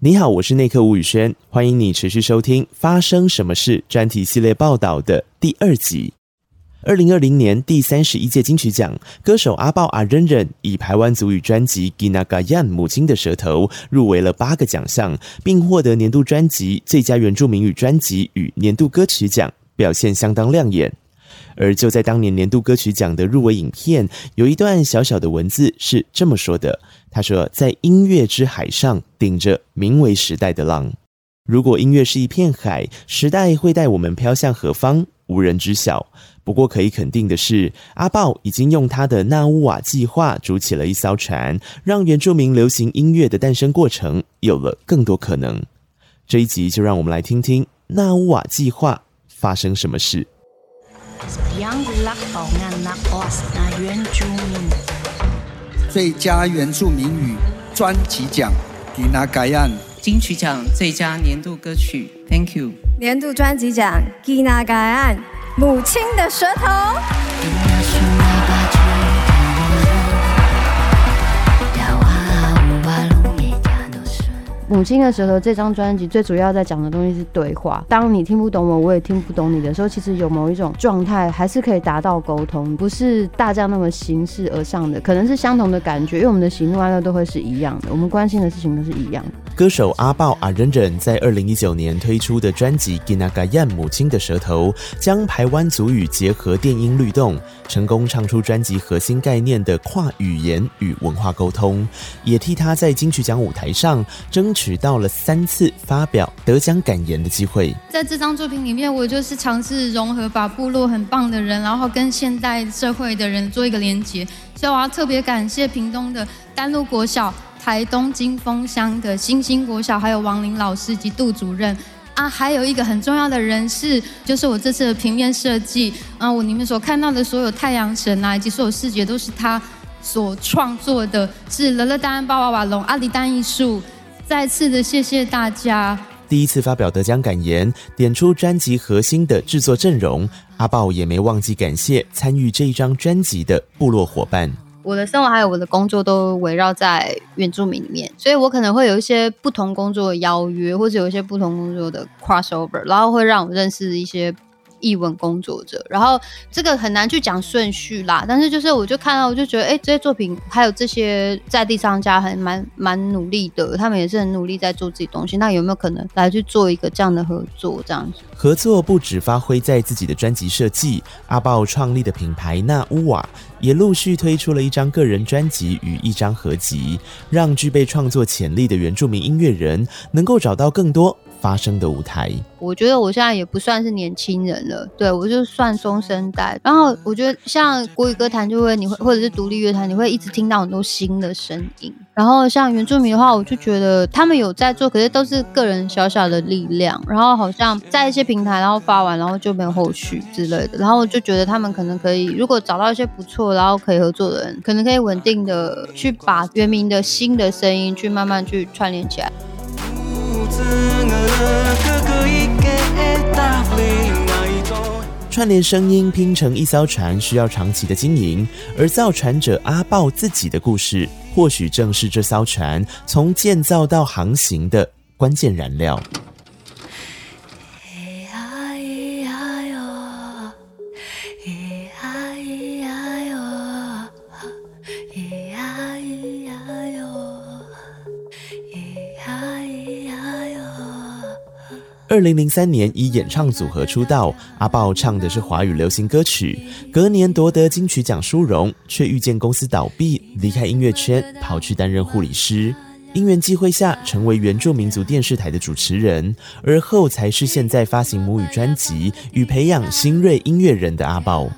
你好，我是内克吴宇轩，欢迎你持续收听《发生什么事》专题系列报道的第二集。二零二零年第三十一届金曲奖，歌手阿爆阿仍仍以台湾族语专辑《Ginagayan》母亲的舌头入围了八个奖项，并获得年度专辑、最佳原住民语专辑与年度歌曲奖，表现相当亮眼。而就在当年年度歌曲奖的入围影片，有一段小小的文字是这么说的：“他说，在音乐之海上，顶着名为时代的浪。如果音乐是一片海，时代会带我们飘向何方，无人知晓。”不过可以肯定的是，阿豹已经用他的纳乌瓦计划筑起了一艘船，让原住民流行音乐的诞生过程有了更多可能。这一集就让我们来听听纳乌瓦计划发生什么事。最佳原住民语专辑奖，Ginagayan 金曲奖最佳年度歌曲，Thank you。年度专辑奖，Ginagayan 母亲的舌头。母亲的舌头这张专辑最主要在讲的东西是对话。当你听不懂我，我也听不懂你的时候，其实有某一种状态还是可以达到沟通，不是大家那么形式而上的，可能是相同的感觉，因为我们的喜怒哀乐都会是一样的，我们关心的事情都是一样的。歌手阿爆阿仍仍在二零一九年推出的专辑《Ginagayan 母亲的舌头》，将排湾族语结合电音律动，成功唱出专辑核心概念的跨语言与文化沟通，也替他在金曲奖舞台上争取。取到了三次发表得奖感言的机会。在这张作品里面，我就是尝试融合把部落很棒的人，然后跟现代社会的人做一个连接。所以我要特别感谢屏东的丹路国小、台东金峰乡的新兴国小，还有王林老师及杜主任啊，还有一个很重要的人士，就是我这次的平面设计啊，我里面所看到的所有太阳神啊，以及所有视觉都是他所创作的，是乐乐丹巴瓦瓦隆阿里丹艺术。再次的谢谢大家。第一次发表得奖感言，点出专辑核心的制作阵容，阿豹也没忘记感谢参与这一张专辑的部落伙伴。我的生活还有我的工作都围绕在原住民里面，所以我可能会有一些不同工作的邀约，或者有一些不同工作的 crossover，然后会让我认识一些。译文工作者，然后这个很难去讲顺序啦，但是就是我就看到，我就觉得，哎，这些作品还有这些在地商家还蛮蛮努力的，他们也是很努力在做自己东西。那有没有可能来去做一个这样的合作？这样子合作不止发挥在自己的专辑设计，阿豹创立的品牌纳乌瓦也陆续推出了一张个人专辑与一张合集，让具备创作潜力的原住民音乐人能够找到更多发声的舞台，我觉得我现在也不算是年轻人了，对，我就算中生代。然后我觉得像国语歌坛就会，你会或者是独立乐坛，你会一直听到很多新的声音。然后像原住民的话，我就觉得他们有在做，可是都是个人小小的力量。然后好像在一些平台，然后发完，然后就没有后续之类的。然后我就觉得他们可能可以，如果找到一些不错，然后可以合作的人，可能可以稳定的去把原民的新的声音去慢慢去串联起来。串联声音拼成一艘船，需要长期的经营，而造船者阿豹自己的故事，或许正是这艘船从建造到航行的关键燃料。二零零三年以演唱组合出道，阿豹唱的是华语流行歌曲。隔年夺得金曲奖殊荣，却遇见公司倒闭，离开音乐圈，跑去担任护理师。因缘际会下，成为原住民族电视台的主持人，而后才是现在发行母语专辑与培养新锐音乐人的阿豹。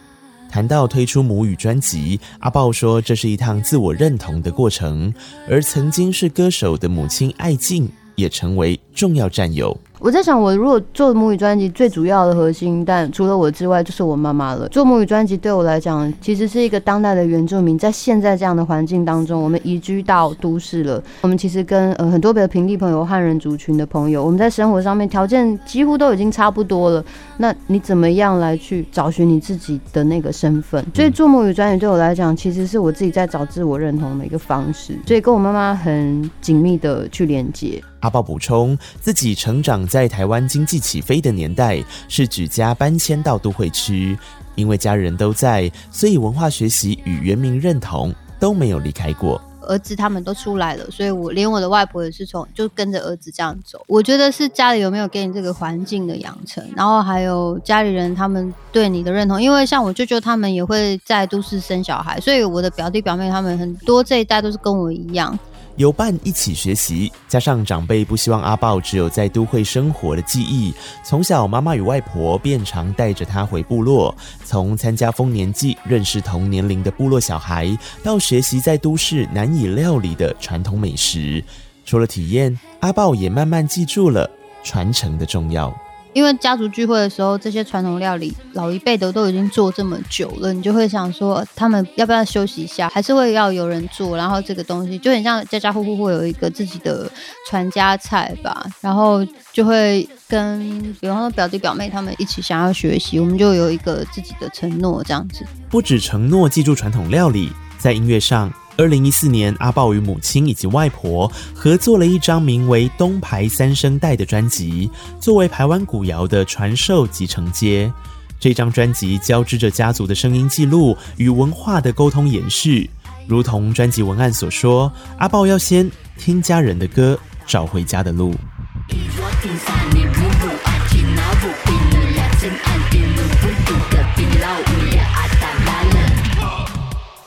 谈到推出母语专辑，阿豹说这是一趟自我认同的过程，而曾经是歌手的母亲爱静也成为重要战友。我在想，我如果做母语专辑，最主要的核心，但除了我之外，就是我妈妈了。做母语专辑对我来讲，其实是一个当代的原住民，在现在这样的环境当中，我们移居到都市了。我们其实跟呃很多别的平地朋友、汉人族群的朋友，我们在生活上面条件几乎都已经差不多了。那你怎么样来去找寻你自己的那个身份？所以做母语专辑对我来讲，其实是我自己在找自我认同的一个方式。所以跟我妈妈很紧密的去连接。阿豹补充，自己成长在台湾经济起飞的年代，是举家搬迁到都会区，因为家人都在，所以文化学习与原民认同都没有离开过。儿子他们都出来了，所以我连我的外婆也是从就跟着儿子这样走。我觉得是家里有没有给你这个环境的养成，然后还有家里人他们对你的认同。因为像我舅舅他们也会在都市生小孩，所以我的表弟表妹他们很多这一代都是跟我一样。有伴一起学习，加上长辈不希望阿豹只有在都会生活的记忆，从小妈妈与外婆便常带着他回部落，从参加丰年祭认识同年龄的部落小孩，到学习在都市难以料理的传统美食。除了体验，阿豹也慢慢记住了传承的重要。因为家族聚会的时候，这些传统料理老一辈的都已经做这么久了，你就会想说，他们要不要休息一下？还是会要有人做？然后这个东西就很像家家户户会有一个自己的传家菜吧，然后就会跟比方说表弟表妹他们一起想要学习，我们就有一个自己的承诺这样子。不止承诺记住传统料理，在音乐上。二零一四年，阿豹与母亲以及外婆合作了一张名为《东排三声带》的专辑，作为台湾古谣的传授及承接。这张专辑交织着家族的声音记录与文化的沟通延续，如同专辑文案所说：“阿豹要先听家人的歌，找回家的路。”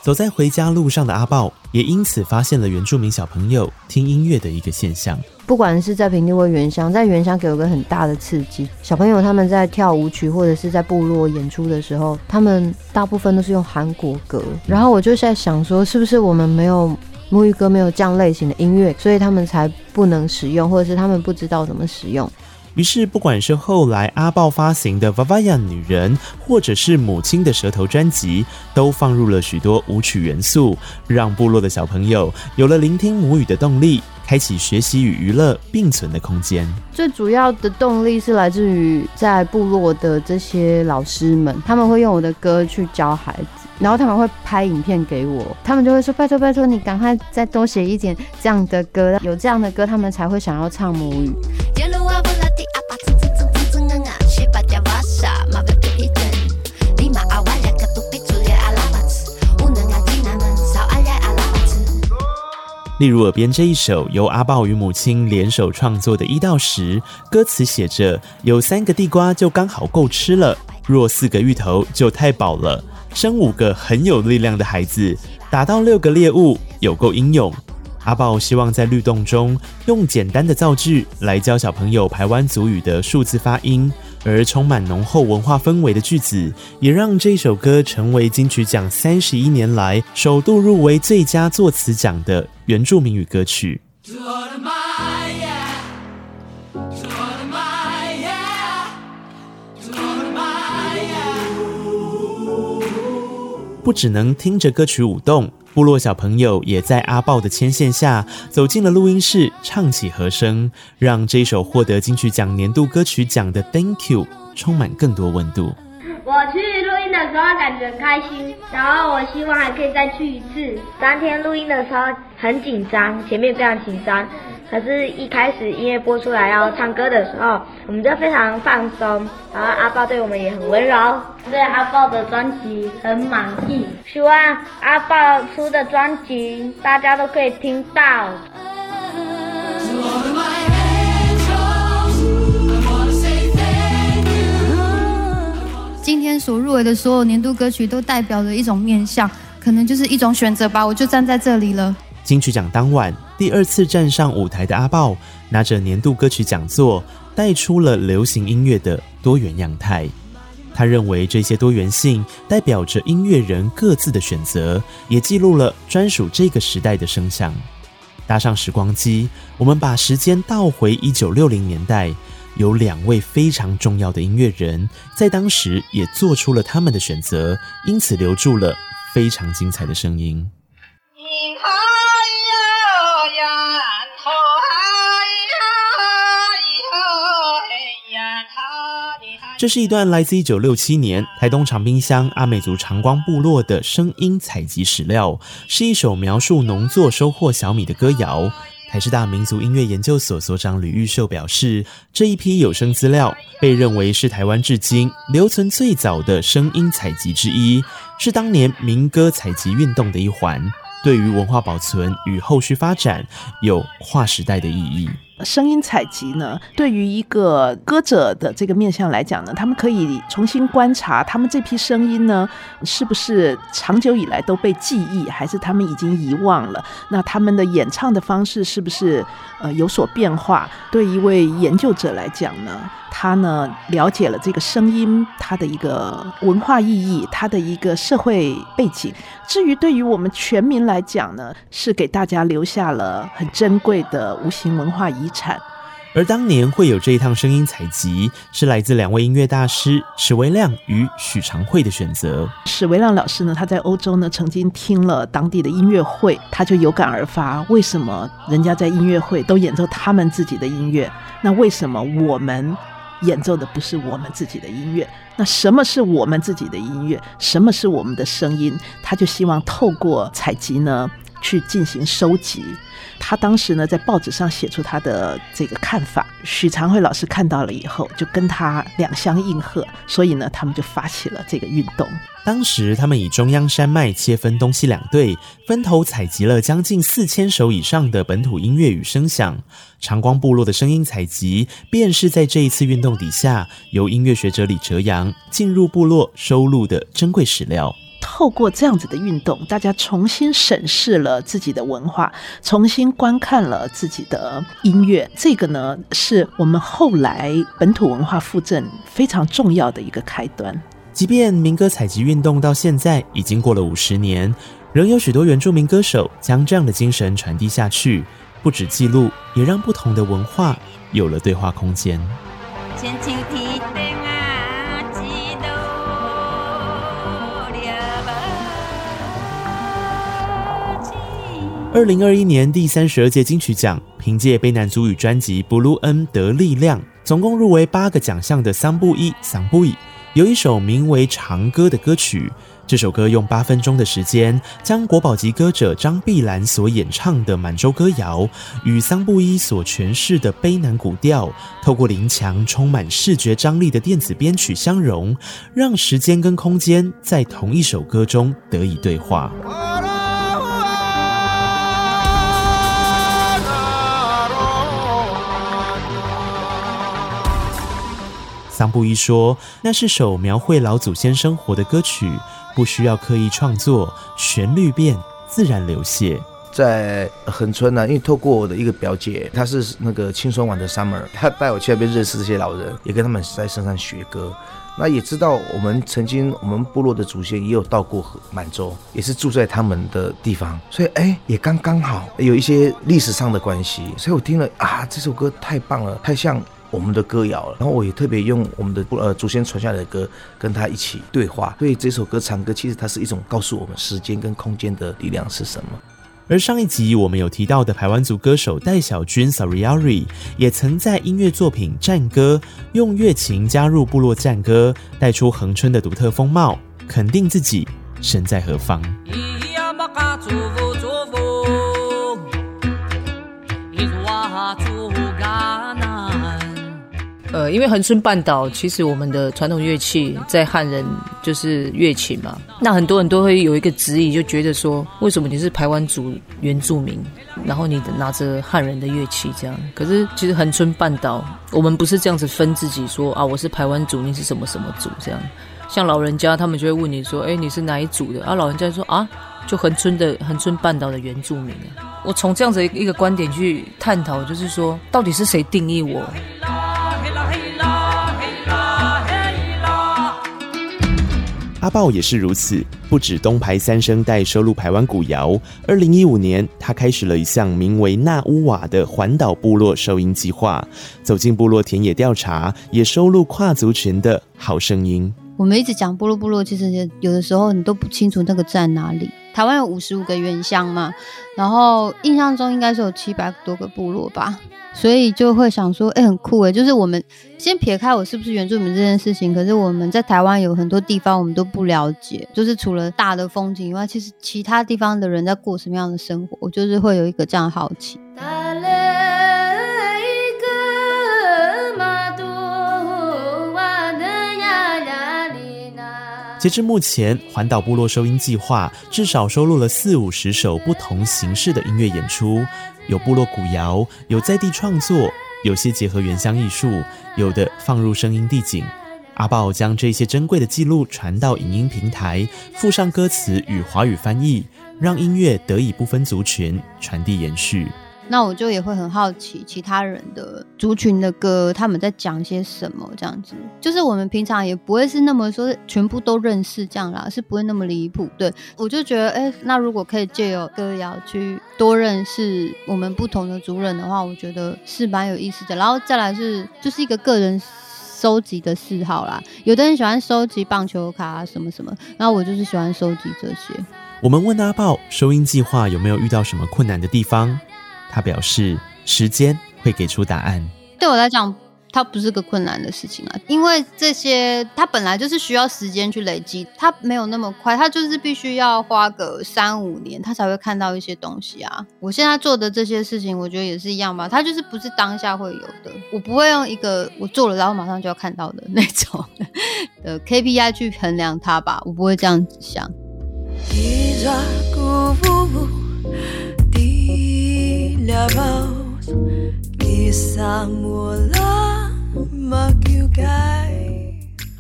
走在回家路上的阿豹，也因此发现了原住民小朋友听音乐的一个现象。不管是在平地或原乡，在原乡给我个很大的刺激。小朋友他们在跳舞曲或者是在部落演出的时候，他们大部分都是用韩国歌。然后我就在想说，是不是我们没有母语歌，没有这样类型的音乐，所以他们才不能使用，或者是他们不知道怎么使用。于是，不管是后来阿豹发行的《Vavaya 女人》，或者是母亲的舌头专辑，都放入了许多舞曲元素，让部落的小朋友有了聆听母语的动力，开启学习与娱乐并存的空间。最主要的动力是来自于在部落的这些老师们，他们会用我的歌去教孩子，然后他们会拍影片给我，他们就会说：“拜托拜托，你赶快再多写一点这样的歌，有这样的歌，他们才会想要唱母语。”例如耳边这一首由阿豹与母亲联手创作的《一到十》，歌词写着：有三个地瓜就刚好够吃了，若四个芋头就太饱了，生五个很有力量的孩子，打到六个猎物有够英勇。阿豹希望在律动中用简单的造句来教小朋友排湾族语的数字发音。而充满浓厚文化氛围的句子，也让这首歌成为金曲奖三十一年来首度入围最佳作词奖的原住民语歌曲。不只能听着歌曲舞动。部落小朋友也在阿豹的牵线下走进了录音室，唱起和声，让这首获得金曲奖年度歌曲奖的《Thank You》充满更多温度。我去录音的时候感觉很开心，然后我希望还可以再去一次。当天录音的时候很紧张，前面非常紧张。可是，一开始音乐播出来要唱歌的时候，我们就非常放松。然后阿豹对我们也很温柔，对阿豹的专辑很满意。希望阿豹出的专辑大家都可以听到。今天所入围的所有年度歌曲都代表着一种面向，可能就是一种选择吧。我就站在这里了。金曲奖当晚，第二次站上舞台的阿豹，拿着年度歌曲讲座，带出了流行音乐的多元样态。他认为这些多元性代表着音乐人各自的选择，也记录了专属这个时代的声响。搭上时光机，我们把时间倒回一九六零年代，有两位非常重要的音乐人，在当时也做出了他们的选择，因此留住了非常精彩的声音。这是一段来自一九六七年台东长滨乡阿美族长光部落的声音采集史料，是一首描述农作收获小米的歌谣。台师大民族音乐研究所所长吕玉秀表示，这一批有声资料被认为是台湾至今留存最早的声音采集之一，是当年民歌采集运动的一环，对于文化保存与后续发展有划时代的意义。声音采集呢，对于一个歌者的这个面向来讲呢，他们可以重新观察他们这批声音呢，是不是长久以来都被记忆，还是他们已经遗忘了？那他们的演唱的方式是不是呃有所变化？对一位研究者来讲呢，他呢了解了这个声音它的一个文化意义，它的一个社会背景。至于对于我们全民来讲呢，是给大家留下了很珍贵的无形文化遗产。而当年会有这一趟声音采集，是来自两位音乐大师史维亮与许长惠的选择。史维亮老师呢，他在欧洲呢曾经听了当地的音乐会，他就有感而发：为什么人家在音乐会都演奏他们自己的音乐？那为什么我们演奏的不是我们自己的音乐？那什么是我们自己的音乐？什么是我们的声音？他就希望透过采集呢，去进行收集。他当时呢，在报纸上写出他的这个看法，许长惠老师看到了以后，就跟他两相应和，所以呢，他们就发起了这个运动。当时他们以中央山脉切分东西两队，分头采集了将近四千首以上的本土音乐与声响。长光部落的声音采集，便是在这一次运动底下，由音乐学者李哲阳进入部落收录的珍贵史料。透过这样子的运动，大家重新审视了自己的文化，重新观看了自己的音乐。这个呢，是我们后来本土文化复振非常重要的一个开端。即便民歌采集运动到现在已经过了五十年，仍有许多原住民歌手将这样的精神传递下去，不止记录，也让不同的文化有了对话空间。二零二一年第三十二届金曲奖，凭借卑南族语专辑《Blue N 得力量》，总共入围八个奖项的桑布伊桑布伊，有一首名为《长歌》的歌曲。这首歌用八分钟的时间，将国宝级歌者张碧兰所演唱的满洲歌谣与桑布伊所诠释的悲南古调，透过灵强、充满视觉张力的电子编曲相融，让时间跟空间在同一首歌中得以对话。桑布伊说：“那是首描绘老祖先生活的歌曲，不需要刻意创作，旋律变，自然流泻。”在恒春呢，因为透过我的一个表姐，她是那个青松湾的 Summer，她带我去那边认识这些老人，也跟他们在山上学歌。那也知道我们曾经我们部落的祖先也有到过满洲，也是住在他们的地方，所以哎，也刚刚好有一些历史上的关系。所以我听了啊，这首歌太棒了，太像。我们的歌谣了，然后我也特别用我们的呃祖先传下来的歌跟他一起对话，所以这首歌长歌其实它是一种告诉我们时间跟空间的力量是什么。而上一集我们有提到的台湾族歌手戴小军 Sariari 也曾在音乐作品《战歌》用乐琴加入部落战歌，带出恒春的独特风貌，肯定自己身在何方。呃，因为恒春半岛其实我们的传统乐器在汉人就是乐琴嘛，那很多人都会有一个质疑，就觉得说，为什么你是排湾族原住民，然后你拿着汉人的乐器这样？可是其实恒春半岛我们不是这样子分自己说啊，我是排湾族，你是什么什么族这样？像老人家他们就会问你说，哎，你是哪一组的？啊，老人家说啊，就恒春的恒春半岛的原住民啊。我从这样子一个观点去探讨，就是说，到底是谁定义我？阿豹也是如此，不止东排三声带收录台湾古谣，二零一五年，他开始了一项名为“纳乌瓦”的环岛部落收音计划，走进部落田野调查，也收录跨族群的好声音。我们一直讲部落部落，其实有的时候你都不清楚那个在哪里。台湾有五十五个原乡嘛，然后印象中应该是有七百多个部落吧，所以就会想说，哎、很酷哎，就是我们先撇开我是不是原住民这件事情，可是我们在台湾有很多地方我们都不了解，就是除了大的风景以外，其实其他地方的人在过什么样的生活，我就是会有一个这样好奇。截至目前，环岛部落收音计划至少收录了四五十首不同形式的音乐演出，有部落古谣，有在地创作，有些结合原乡艺术，有的放入声音地景。阿豹将这些珍贵的记录传到影音平台，附上歌词与华语翻译，让音乐得以不分族群传递延续。那我就也会很好奇其他人的族群的歌，他们在讲些什么？这样子，就是我们平常也不会是那么说全部都认识这样啦，是不会那么离谱。对，我就觉得，哎、那如果可以借由歌谣去多认识我们不同的族人的话，我觉得是蛮有意思的。然后再来是，就是一个个人收集的嗜好啦。有的人喜欢收集棒球卡啊什么什么，然后我就是喜欢收集这些。我们问阿豹，收音计划有没有遇到什么困难的地方？他表示，时间会给出答案。对我来讲，它不是个困难的事情啊，因为这些它本来就是需要时间去累积，它没有那么快，它就是必须要花个三五年，它才会看到一些东西啊。我现在做的这些事情，我觉得也是一样吧，它就是不是当下会有的，我不会用一个我做了然后马上就要看到的那种的 KPI 去衡量它吧，我不会这样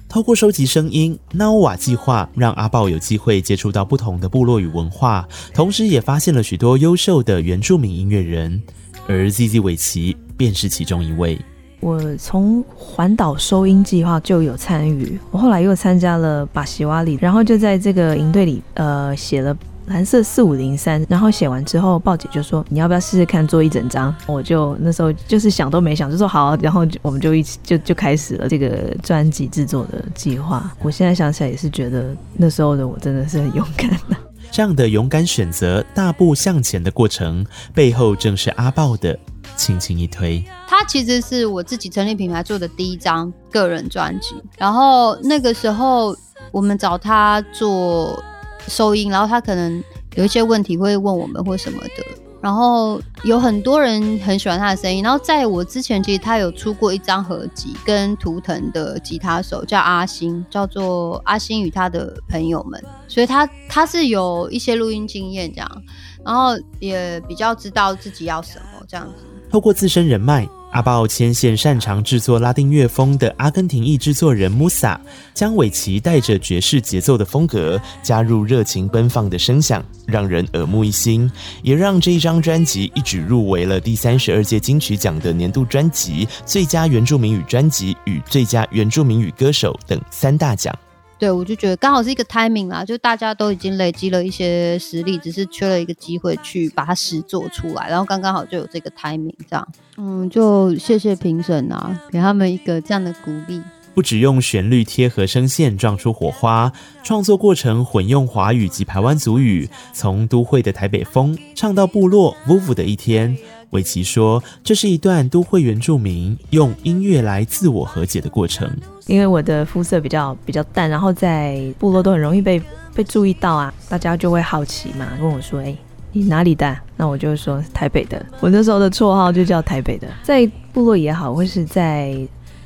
透过收集声音，纳乌瓦计划让阿豹有机会接触到不同的部落与文化，同时也发现了许多优秀的原住民音乐人，而 ZZ 韦奇便是其中一位。我从环岛收音计划就有参与，我后来又参加了巴西瓦里，然后就在这个营队里，呃，写了。蓝色四五零三，然后写完之后，鲍姐就说：“你要不要试试看做一整张？”我就那时候就是想都没想，就说好，然后我们就一起就就开始了这个专辑制作的计划。我现在想起来也是觉得那时候的我真的是很勇敢的。这样的勇敢选择、大步向前的过程，背后正是阿豹的轻轻一推。他其实是我自己成立品牌做的第一张个人专辑，然后那个时候我们找他做。收音，然后他可能有一些问题会问我们或什么的，然后有很多人很喜欢他的声音。然后在我之前，其实他有出过一张合集，跟图腾的吉他手叫阿星，叫做阿星与他的朋友们，所以他他是有一些录音经验这样，然后也比较知道自己要什么这样子。透过自身人脉。阿豹牵线擅长制作拉丁乐风的阿根廷裔制作人穆萨，将伟奇带着爵士节奏的风格加入热情奔放的声响，让人耳目一新，也让这一张专辑一举入围了第三十二届金曲奖的年度专辑、最佳原住民语专辑与最佳原住民语歌手等三大奖。对，我就觉得刚好是一个 timing 啦，就大家都已经累积了一些实力，只是缺了一个机会去把它实做出来，然后刚刚好就有这个 timing 这样。嗯，就谢谢评审啊，给他们一个这样的鼓励。不只用旋律贴合声线撞出火花，创作过程混用华语及台湾族语，从都会的台北风唱到部落 vuvu 的一天。伟奇说：“这是一段都会原住民用音乐来自我和解的过程。因为我的肤色比较比较淡，然后在部落都很容易被被注意到啊，大家就会好奇嘛，问我说：‘哎，你哪里的？’那我就说台北的。我那时候的绰号就叫台北的，在部落也好，或是在。”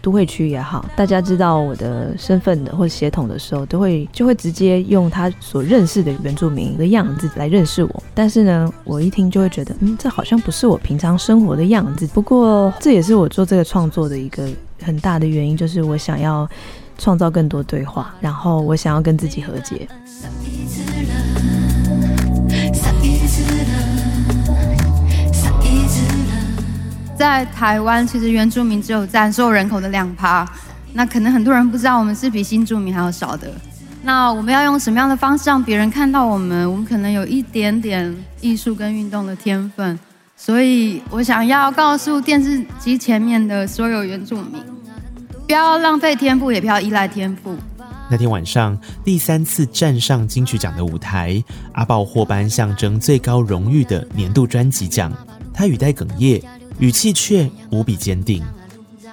都会区也好，大家知道我的身份的或血统的时候，都会就会直接用他所认识的原住民的样子来认识我。但是呢，我一听就会觉得，嗯，这好像不是我平常生活的样子。不过这也是我做这个创作的一个很大的原因，就是我想要创造更多对话，然后我想要跟自己和解。在台湾，其实原住民只有占所有人口的两趴，那可能很多人不知道，我们是比新住民还要少的。那我们要用什么样的方式让别人看到我们？我们可能有一点点艺术跟运动的天分，所以我想要告诉电视机前面的所有原住民，不要浪费天赋，也不要依赖天赋。那天晚上，第三次站上金曲奖的舞台，阿豹获颁象征最高荣誉的年度专辑奖。他语带哽咽，语气却无比坚定。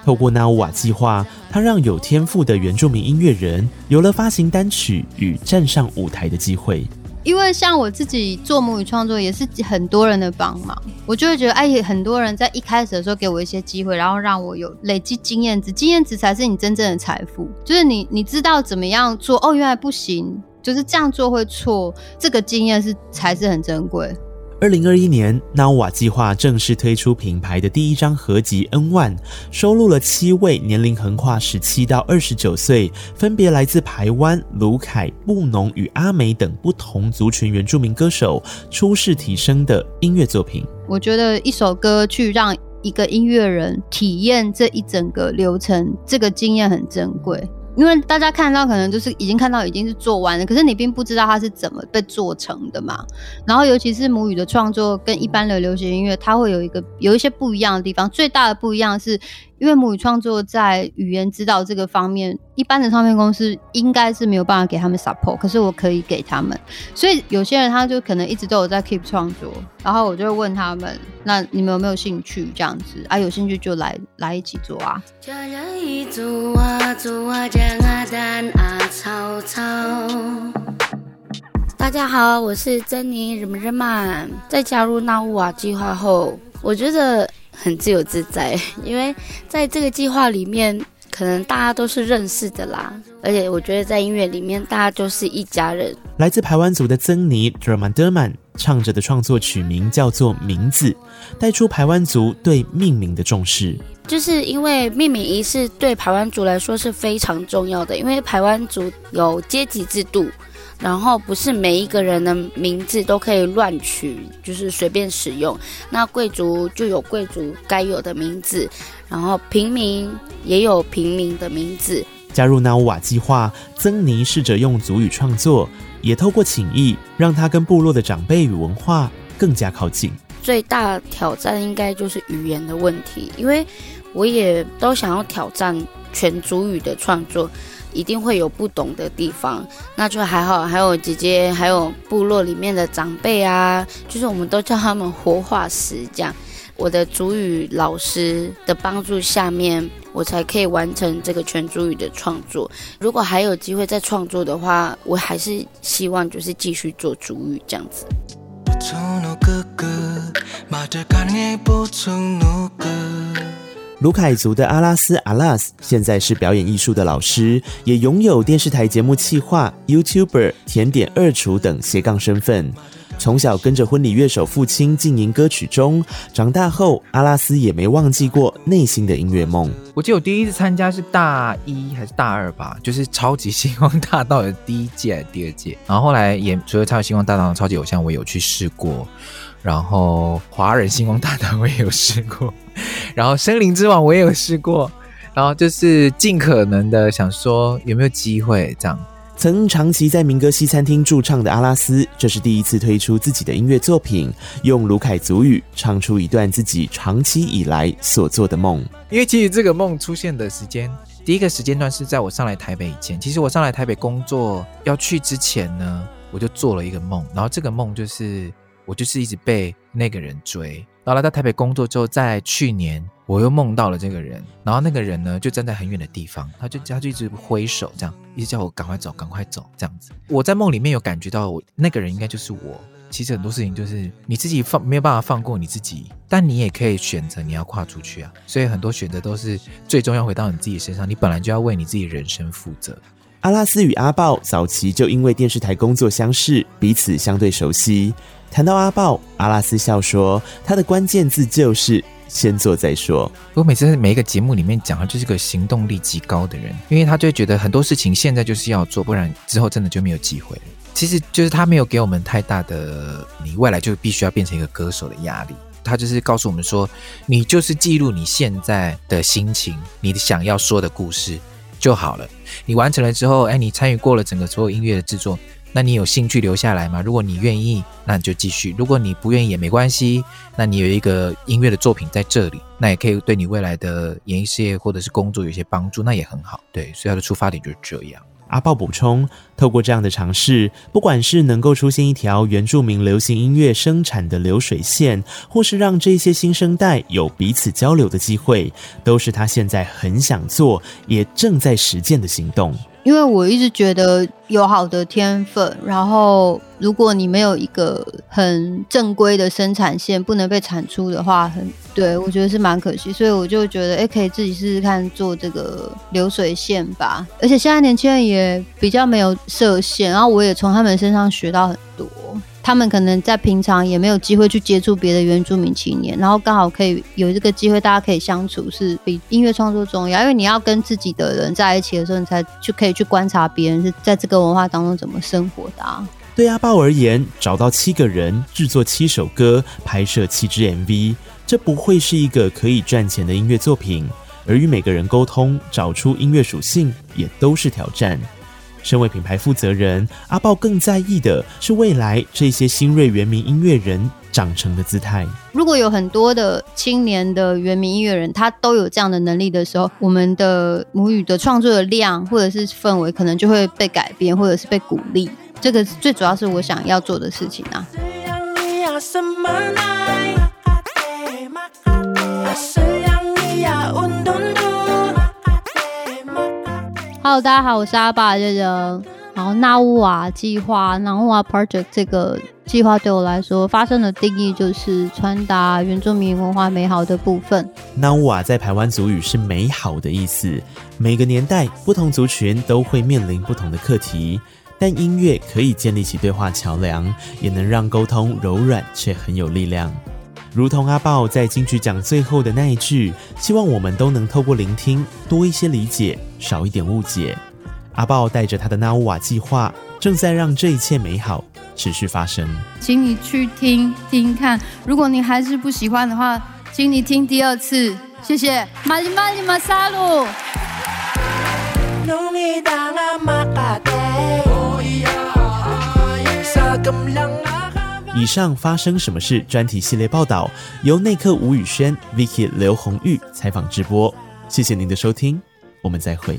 透过那乌瓦计划，他让有天赋的原住民音乐人有了发行单曲与站上舞台的机会。因为像我自己做母语创作，也是很多人的帮忙，我就会觉得，哎，很多人在一开始的时候给我一些机会，然后让我有累积经验值，经验值才是你真正的财富。就是你，你知道怎么样做，哦，原来不行，就是这样做会错，这个经验是才是很珍贵。二零二一年，那乌瓦计划正式推出品牌的第一张合集《N One》，收录了七位年龄横跨十七到二十九岁，分别来自排湾、鲁凯、布农与阿美等不同族群原住民歌手初试啼声的音乐作品。我觉得一首歌去让一个音乐人体验这一整个流程，这个经验很珍贵。因为大家看到可能就是已经看到已经是做完了，可是你并不知道它是怎么被做成的嘛。然后尤其是母语的创作跟一般的流行音乐，它会有一个有一些不一样的地方。最大的不一样是。因为母语创作在语言指导这个方面，一般的唱片公司应该是没有办法给他们 support，可是我可以给他们。所以有些人他就可能一直都有在 keep 创作，然后我就会问他们：那你们有没有兴趣这样子啊？有兴趣就来来一起做啊！大家好，我是珍妮日日曼。在加入那乌瓦计划后，我觉得。很自由自在，因为在这个计划里面，可能大家都是认识的啦。而且我觉得在音乐里面，大家就是一家人。来自台湾族的曾妮德曼德曼唱着的创作曲名叫做《名字》，带出台湾族对命名的重视。就是因为命名仪式对台湾族来说是非常重要的，因为台湾族有阶级制度。然后不是每一个人的名字都可以乱取，就是随便使用。那贵族就有贵族该有的名字，然后平民也有平民的名字。加入纳乌瓦计划，曾尼试着用族语创作，也透过请意，让他跟部落的长辈与文化更加靠近。最大挑战应该就是语言的问题，因为我也都想要挑战全族语的创作。一定会有不懂的地方，那就还好。还有姐姐，还有部落里面的长辈啊，就是我们都叫他们活化石这样。我的主语老师的帮助下面，我才可以完成这个全主语的创作。如果还有机会再创作的话，我还是希望就是继续做主语这样子。卢凯族的阿拉斯阿拉斯现在是表演艺术的老师，也拥有电视台节目企划、YouTuber、甜点二厨等斜杠身份。从小跟着婚礼乐手父亲经营歌曲中，长大后阿拉斯也没忘记过内心的音乐梦。我记得我第一次参加是大一还是大二吧，就是超级星光大道的第一届还是第二届。然后后来也除了超级星光大道的超级偶像，我有去试过。然后华人星光大道我也有试过，然后森林之王我也有试过，然后就是尽可能的想说有没有机会这样。曾长期在民歌西餐厅驻唱的阿拉斯，这是第一次推出自己的音乐作品，用卢凯族语唱出一段自己长期以来所做的梦。因为其实这个梦出现的时间，第一个时间段是在我上来台北以前。其实我上来台北工作要去之前呢，我就做了一个梦，然后这个梦就是。我就是一直被那个人追，然后来到台北工作之后，在去年我又梦到了这个人，然后那个人呢就站在很远的地方，他就他就一直挥手，这样一直叫我赶快走，赶快走，这样子。我在梦里面有感觉到，那个人应该就是我。其实很多事情就是你自己放没有办法放过你自己，但你也可以选择你要跨出去啊。所以很多选择都是最终要回到你自己身上，你本来就要为你自己人生负责。阿拉斯与阿豹早期就因为电视台工作相识，彼此相对熟悉。谈到阿豹，阿拉斯笑说：“他的关键字就是先做再说。”我每次在每一个节目里面讲，他就是个行动力极高的人，因为他就会觉得很多事情现在就是要做，不然之后真的就没有机会。其实就是他没有给我们太大的你未来就必须要变成一个歌手的压力，他就是告诉我们说：“你就是记录你现在的心情，你想要说的故事，就好了。你完成了之后，哎，你参与过了整个所有音乐的制作，那你有兴趣留下来吗？如果你愿意，那你就继续；如果你不愿意也没关系，那你有一个音乐的作品在这里，那也可以对你未来的演艺事业或者是工作有些帮助，那也很好。对，所以他的出发点就是这样。阿豹补充，透过这样的尝试，不管是能够出现一条原住民流行音乐生产的流水线，或是让这些新生代有彼此交流的机会，都是他现在很想做，也正在实践的行动。因为我一直觉得有好的天分，然后如果你没有一个很正规的生产线，不能被产出的话，很对，我觉得是蛮可惜。所以我就觉得，哎，可以自己试试看做这个流水线吧。而且现在年轻人也比较没有设限，然后我也从他们身上学到很多。他们可能在平常也没有机会去接触别的原住民青年，然后刚好可以有这个机会，大家可以相处，是比音乐创作重要。因为你要跟自己的人在一起的时候，你才就可以去观察别人是在这个文化当中怎么生活的啊。对阿豹而言，找到七个人制作七首歌，拍摄七支 MV，这不会是一个可以赚钱的音乐作品，而与每个人沟通，找出音乐属性，也都是挑战。身为品牌负责人，阿豹更在意的是未来这些新锐原民音乐人长成的姿态。如果有很多的青年的原民音乐人，他都有这样的能力的时候，我们的母语的创作的量或者是氛围，可能就会被改变，或者是被鼓励。这个最主要是我想要做的事情啊。Hello，大家好，我是阿爸这个。然后纳乌瓦计划，纳乌瓦 Project 这个计划对我来说，发生的定义就是传达原住民文化美好的部分。纳乌瓦在台湾族语是美好的意思。每个年代不同族群都会面临不同的课题，但音乐可以建立起对话桥梁，也能让沟通柔软却很有力量。如同阿豹在金曲奖最后的那一句，希望我们都能透过聆听，多一些理解，少一点误解。阿豹带着他的纳乌瓦计划，正在让这一切美好持续发生。请你去听听看，如果你还是不喜欢的话，请你听第二次。谢谢。马里马里马萨鲁。以上发生什么事？专题系列报道由内克吴宇轩、Vicky 刘红玉采访直播。谢谢您的收听，我们再会。